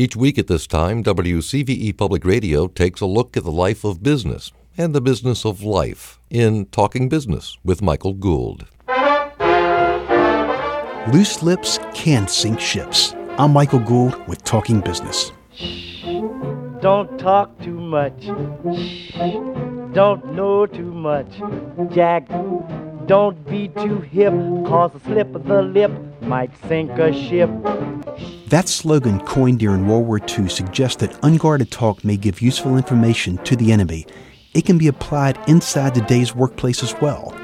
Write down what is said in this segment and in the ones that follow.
Each week at this time, WCVE Public Radio takes a look at the life of business and the business of life in Talking Business with Michael Gould. Loose lips can sink ships. I'm Michael Gould with Talking Business. Don't talk too much. Don't know too much. Jack, don't be too hip, cause a slip of the lip might sink a ship. That slogan, coined during World War II, suggests that unguarded talk may give useful information to the enemy. It can be applied inside today's workplace as well.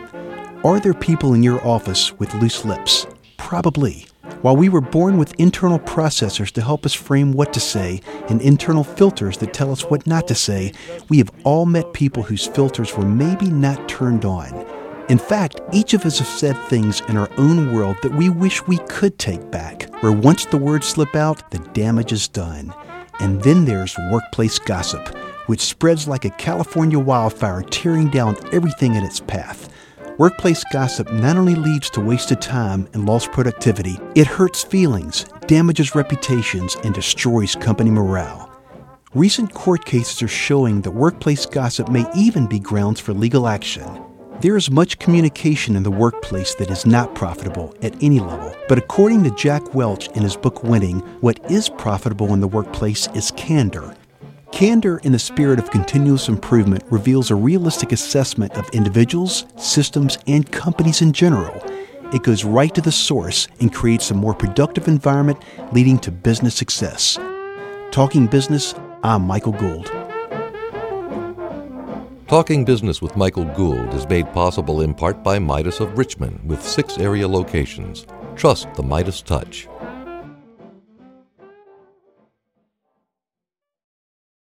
Are there people in your office with loose lips? Probably. While we were born with internal processors to help us frame what to say and internal filters that tell us what not to say, we have all met people whose filters were maybe not turned on. In fact, each of us have said things in our own world that we wish we could take back, where once the words slip out, the damage is done. And then there's workplace gossip, which spreads like a California wildfire, tearing down everything in its path. Workplace gossip not only leads to wasted time and lost productivity, it hurts feelings, damages reputations, and destroys company morale. Recent court cases are showing that workplace gossip may even be grounds for legal action. There is much communication in the workplace that is not profitable at any level. But according to Jack Welch in his book Winning, what is profitable in the workplace is candor. Candor in the spirit of continuous improvement reveals a realistic assessment of individuals, systems, and companies in general. It goes right to the source and creates a more productive environment leading to business success. Talking Business, I'm Michael Gould. Talking Business with Michael Gould is made possible in part by Midas of Richmond with six area locations. Trust the Midas touch.